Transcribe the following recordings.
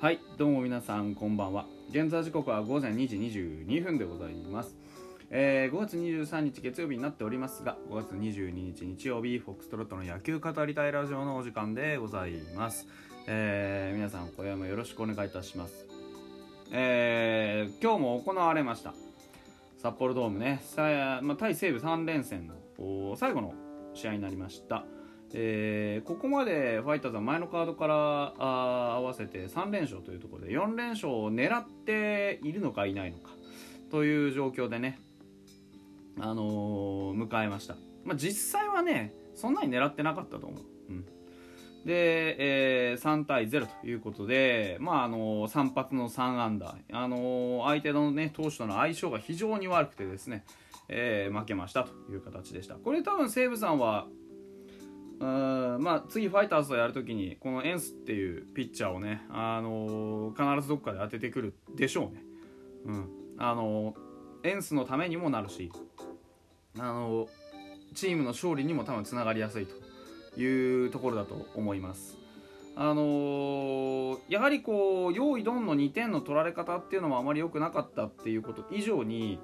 はいどうも皆さんこんばんは。現在時刻は午前2時22分でございます。えー、5月23日月曜日になっておりますが5月22日日曜日フォックストロットの野球語りたいラジオのお時間でございます、えー、皆さん今夜もよろしくお願いいたします。えー、今日も行われました。札幌ドームね。さ、まあ、対西武3連戦の最後の試合になりました。えーここまでファイターズは前のカードからあ合わせて3連勝というところで4連勝を狙っているのかいないのかという状況でね、あのー迎えました、まあ、実際はねそんなに狙ってなかったと思う、うん、で、えー3対0ということで、まああのー3発の3安打、あのー相手の、ね、投手との相性が非常に悪くてですね、えー負けましたという形でした。これ多分西武さんはうん。まあ、次ファイターズとやるときにこのエンスっていうピッチャーをね、あのー必ずどっかで当ててくるでしょうね、うん。あのーエンスのためにもなるし、あのーチームの勝利にも多分つながりやすいというところだと思います。あのやはりこう用意ドンの2点の取られ方っていうのもあまり良くなかったっていうこと以上に、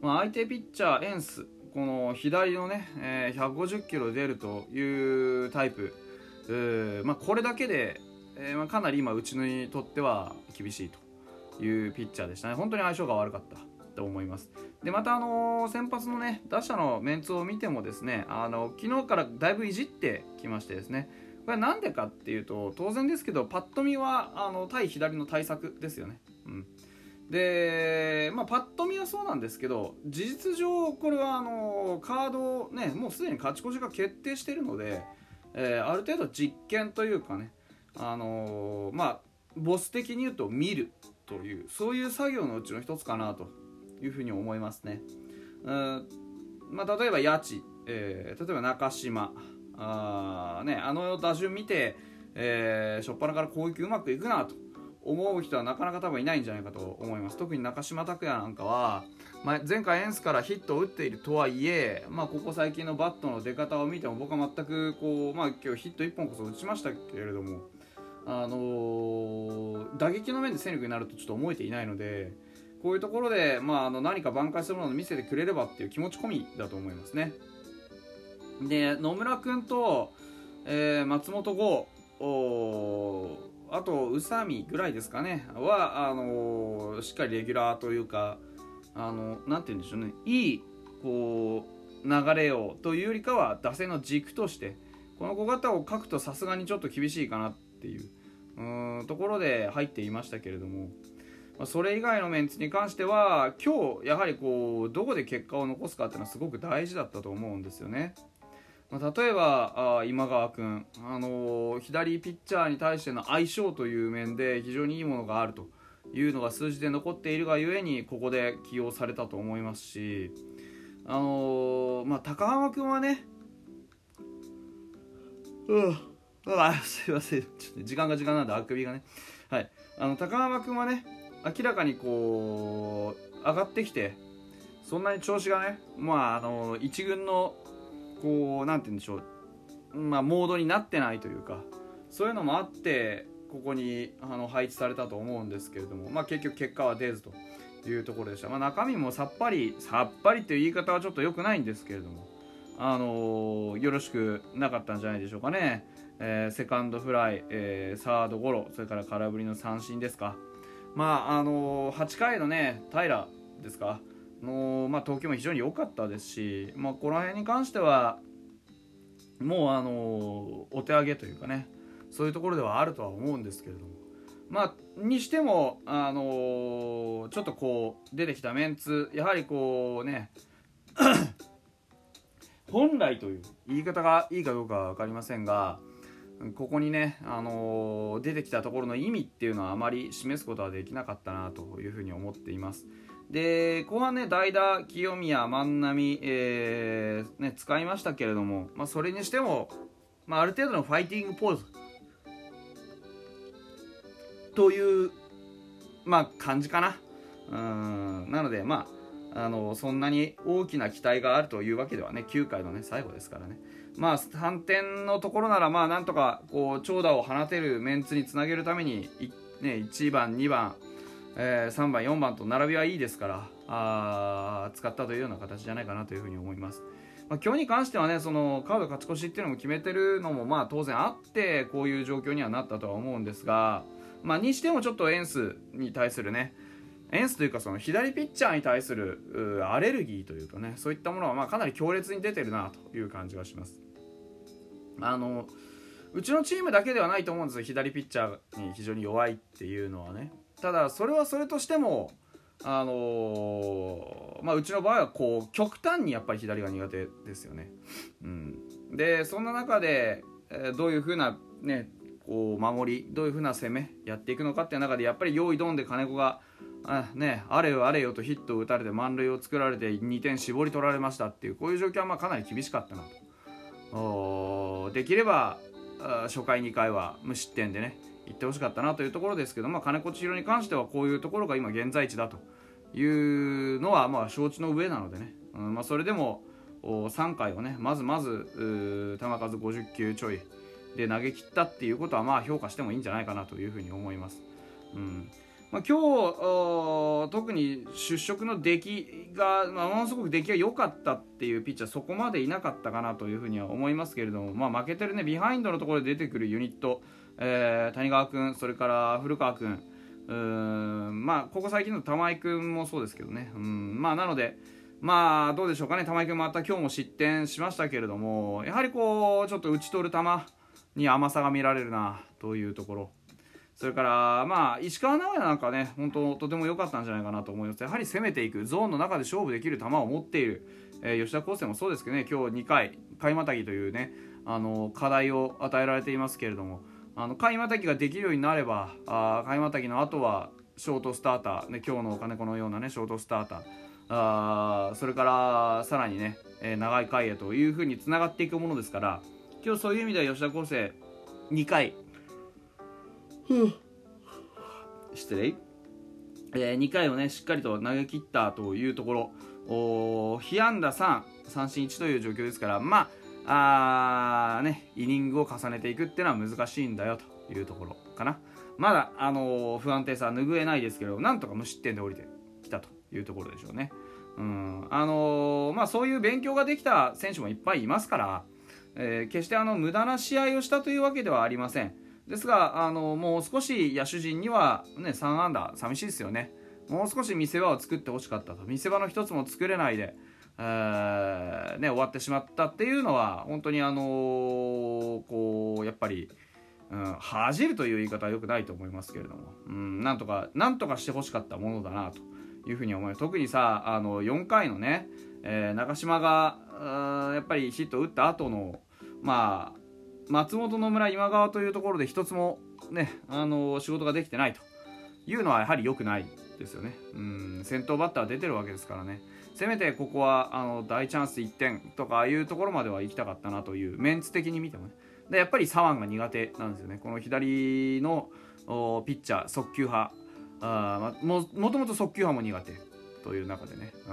まあ、相手ピッチャーエンスこの左のね、えー150キロ出るというタイプ、うーまあ、これだけで、えーまあ、かなり今うちにとっては厳しいというピッチャーでしたね。本当に相性が悪かったと思います。でまた、あのー先発のね打者のメンツを見てもですねあの昨日からだいぶいじってきましてですね。これなんでかっていうと当然ですけどパッと見はあの対左の対策ですよね、うん、で、まあ、パッと見はそうなんですけど事実上これはあのカードねもうすでに勝ち越しが決定しているので、えーある程度実験というかねあのまあボス的に言うと見るというそういう作業のうちの一つかなというふうに思いますね。うんまあ、例えば八千、えー例えば中島あ,、ね、あの打順見て、えー、初っ端から攻撃うまくいくなと思う人はなかなか多分いないんじゃないかと思います特に中島拓也なんかは、まあ、前回エンスからヒットを打っているとはいえ、まあ、ここ最近のバットの出方を見ても僕は全くこう、まあ、今日ヒット1本こそ打ちましたけれども、あのー打撃の面で戦力になるとちょっと思えていないのでこういうところで、まあ、あの何か挽回するものを見せてくれればっていう気持ち込みだと思いますね。で野村君と、えー松本剛あと宇佐美ぐらいですかねはあのしっかりレギュラーというかあのなて言うんでしょうねいいこう流れをというよりかは打線の軸としてこの小型を書くとさすがにちょっと厳しいかなっていううんところで入っていましたけれども、それ以外のメンツに関しては今日やはりこうどこで結果を残すかっていうのはすごく大事だったと思うんですよね。まあ、例えばあ今川君、あのー左ピッチャーに対しての相性という面で非常にいいものがあるというのが数字で残っているがゆえにここで起用されたと思いますし、あのーまあ、高浜君はねうんあすいませんちょっと時間が時間なんであくびがね。はい。あの高浜君はね明らかにこう上がってきてそんなに調子がねまああの一軍のこうなんて言うんでしょう。まあモードになってないというかそういうのもあってここにあの配置されたと思うんですけれどもまあ結局結果は出ずというところでした、まあ、中身もさっぱりさっぱりっていう言い方はちょっと良くないんですけれどもあのよろしくなかったんじゃないでしょうかね、えーセカンドフライ、えーサードゴロそれから空振りの三振ですか。まああの8回のね平ですか。の、まあ、投球も非常に良かったですし、まあ、この辺に関してはもうあのお手上げというかねそういうところではあるとは思うんですけれどもまあにしてもあのちょっとこう出てきたメンツやはりこうね 本来という言い方がいいかどうかは分かりませんがここにね、あのー出てきたところの意味っていうのはあまり示すことはできなかったなというふうに思っています。で後半ね代打清宮万波、えーね、使いましたけれども、まあ、それにしても、まあ、ある程度のファイティングポーズ。という、まあ、感じかな。うんなのでまああのそんなに大きな期待があるというわけではね9回のね最後ですからね。まあ3点のところならまあなんとかこう長打を放てるメンツにつなげるためにね、1番2番、えー、3番4番と並びはいいですからあ使ったというような形じゃないかなというふうに思います。まあ、今日に関してはねそのカード勝ち越しっていうのも決めてるのもまあ当然あってこういう状況にはなったとは思うんですが、まあ、にしてもちょっとエンスに対するねエンスというかその左ピッチャーに対するアレルギーというかねそういったものはまかなり強烈に出てるなという感じがします。あのうちのチームだけではないと思うんですよ左ピッチャーに非常に弱いっていうのはねただそれはそれとしてもあのー、まあ、うちの場合はこう極端にやっぱり左が苦手ですよね。うん、でそんな中で、えー、どういうふうな、ね、こう守りどういうふうな攻めやっていくのかっていう中でやっぱり用意どんで金子があ,、ね、あれよあれよとヒットを打たれて満塁を作られて2点絞り取られましたっていうこういう状況はまあかなり厳しかったなと。できれば初回2回は無失点でね行ってほしかったなというところですけど、まあ、金子千尋に関してはこういうところが今現在地だというのはまあ承知の上なのでね、うんまあ、それでも3回をねまずまず球数50球ちょいで投げ切ったっていうことはまあ評価してもいいんじゃないかなというふうに思います。うんまあ、今日特に出色の出来が、まあ、ものすごく出来が良かったっていうピッチャーそこまでいなかったかなというふうには思いますけれども、まあ、負けてるねビハインドのところで出てくるユニットえー、谷川君それから古川君うんまあここ最近の玉井君もそうですけどねうんまあなのでまあどうでしょうかね玉井君また今日も失点しましたけれどもやはりこうちょっと打ち取る球に甘さが見られるなというところ。それからまあ石川直也なんかね本当とても良かったんじゃないかなと思います。やはり攻めていくゾーンの中で勝負できる球を持っている、えー、吉田康生もそうですけどね今日2回買いまたぎというねあの課題を与えられていますけれどもあの買いまたぎができるようになればあ買いまたぎの後はショートスターター、ね、今日のお金子のようなねショートスターターあそれからさらにね、えー、長い回へというふうにつながっていくものですから今日そういう意味では吉田康生2回失礼、えー、2回をねしっかりと投げ切ったというところお被安打3三振1という状況ですからまああね、イニングを重ねていくっていうのは難しいんだよというところかな。まだ、あのー、不安定さは拭えないですけど、なんとか無失点で降りてきたというところでしょうね。うん、あのー、まあそういう勉強ができた選手もいっぱいいますから、えー、決してあの無駄な試合をしたというわけではありません。ですが、あのもう少し野手陣には、ね、3安打、寂しいですよね。もう少し見せ場を作ってほしかったと。見せ場の一つも作れないで、えー、ね、終わってしまったっていうのは本当にあのー、こうやっぱり、うん、恥じるという言い方はよくないと思いますけれども、うん、なんとかなんとかしてほしかったものだなというふうに思います特にさあの4回のね、えー、中島がやっぱりヒット打った後のまあ松本の村今川というところで一つもね、あの仕事ができてないというのはやはり良くないですよね。うん先頭バッター出てるわけですからね。せめてここはあの大チャンス1点とかああいうところまでは行きたかったなというメンツ的に見てもねでやっぱり左腕が苦手なんですよねこの左のピッチャー速球派あももともと速球派も苦手という中でねうん、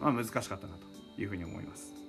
まあ、難しかったなというふうに思います。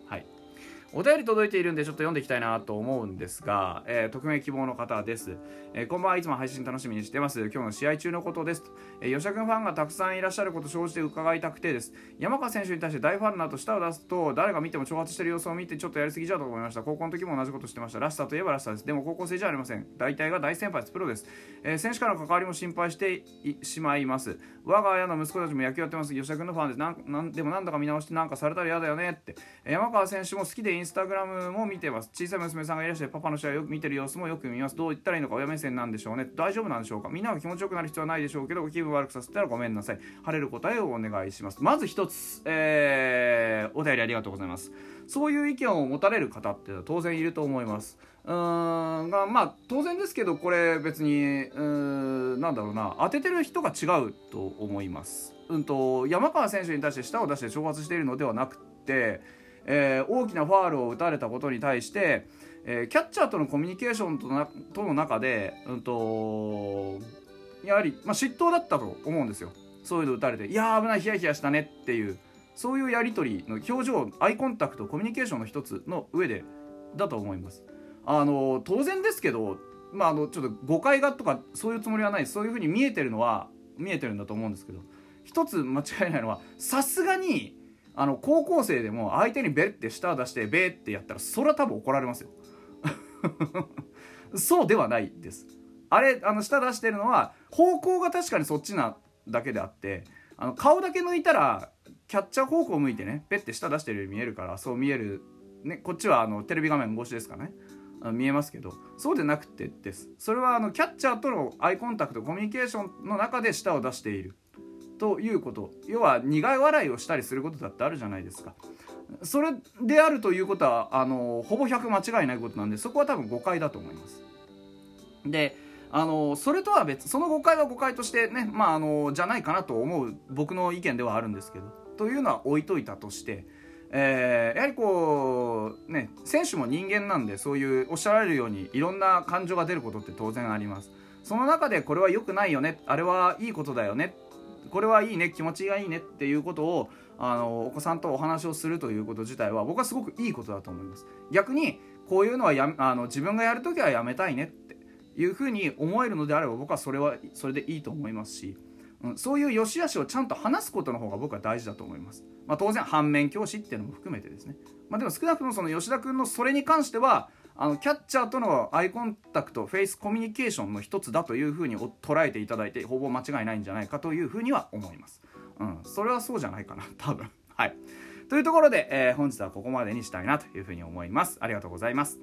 お便り届いているんでちょっと読んでいきたいなと思うんですが、えー、匿名希望の方です、えー、こんばんはいつも配信楽しみにしてます。今日の試合中のことです、えー、吉田君ファンがたくさんいらっしゃること生じて伺いたくてです。山川選手に対して大ファンなと舌を出すと誰が見ても挑発してる様子を見てちょっとやりすぎちゃうと思いました。高校の時も同じことしてました。らしさといえばらしさです。でも高校生じゃありません。大体が大先輩です。プロです、え選手からの関わりも心配してしまいます。我が家の息子たちも野球やってます。吉田君のファンです。なんなんでもなんだか見直してなんかされたら嫌だよねって。山川選手も好きでンスタグラムも見てます。小さい娘さんがいらっしゃるパパの試合をよく見てる様子もよく見ます。どう言ったらいいのか親目線なんでしょうね。大丈夫なんでしょうか。みんなが気持ちよくなる必要はないでしょうけど気分悪くさせたらごめんなさい。晴れる答えをお願いします。まず一つ、えー、お便りありがとうございます。そういう意見を持たれる方って当然いると思います。うーんがまあ当然ですけどこれ別にうんなんだろうな。当ててる人が違うと思います。うんと山川選手に対して舌を出して挑発しているのではなくてえー、大きなファールを打たれたことに対して、えー、キャッチャーとのコミュニケーションとなとの中で、うんと、やはり、まあ、嫉妬だったと思うんですよ。そういうの打たれていや危ないヒヤヒヤしたねっていうそういうやり取りの表情アイコンタクトコミュニケーションの一つの上でだと思います。あの当然ですけどまああのちょっと誤解がとかそういうつもりはないそういうふうに見えてるのは見えてるんだと思うんですけど一つ間違いないのはさすがにあの高校生でも相手にベッて舌出してベーってやったらそれは多分怒られますよ。そうではないです。あれあの舌出してるのは方向が確かにそっちなだけであってあの顔だけ抜いたらキャッチャー方向を向いてねペッて舌出してるように見えるからそう見える、ね、こっちはあのテレビ画面越しですかね。見えますけどそうでなくてです。それはあのキャッチャーとのアイコンタクトコミュニケーションの中で舌を出している。ということ。要は苦い笑いをしたりすることだってあるじゃないですか。それであるということはあのほぼ100間違いないことなんでそこは多分誤解だと思います。であのそれとは別その誤解は誤解としてねまああのじゃないかなと思う僕の意見ではあるんですけどというのは置いといたとしてえー、やはりこうね選手も人間なんでそういうおっしゃられるようにいろんな感情が出ることって当然あります。その中でこれは良くないよねあれはいいことだよねこれはいいね気持ちがいいねっていうことをあのお子さんとお話をするということ自体は僕はすごくいいことだと思います逆にこういうのはやあの自分がやるときはやめたいねっていうふうに思えるのであれば僕はそれはそれでいいと思いますしうん、そういう良し悪しをちゃんと話すことの方が僕は大事だと思います。まあ、当然反面教師っていうのも含めてですね。まあ、でも少なくともその吉田君のそれに関してはあのキャッチャーとのアイコンタクトフェイスコミュニケーションの一つだというふうに捉えていただいてほぼ間違いないんじゃないかというふうには思います。うん、それはそうじゃないかな多分。はい。というところで、えー、本日はここまでにしたいなというふうに思います。ありがとうございます。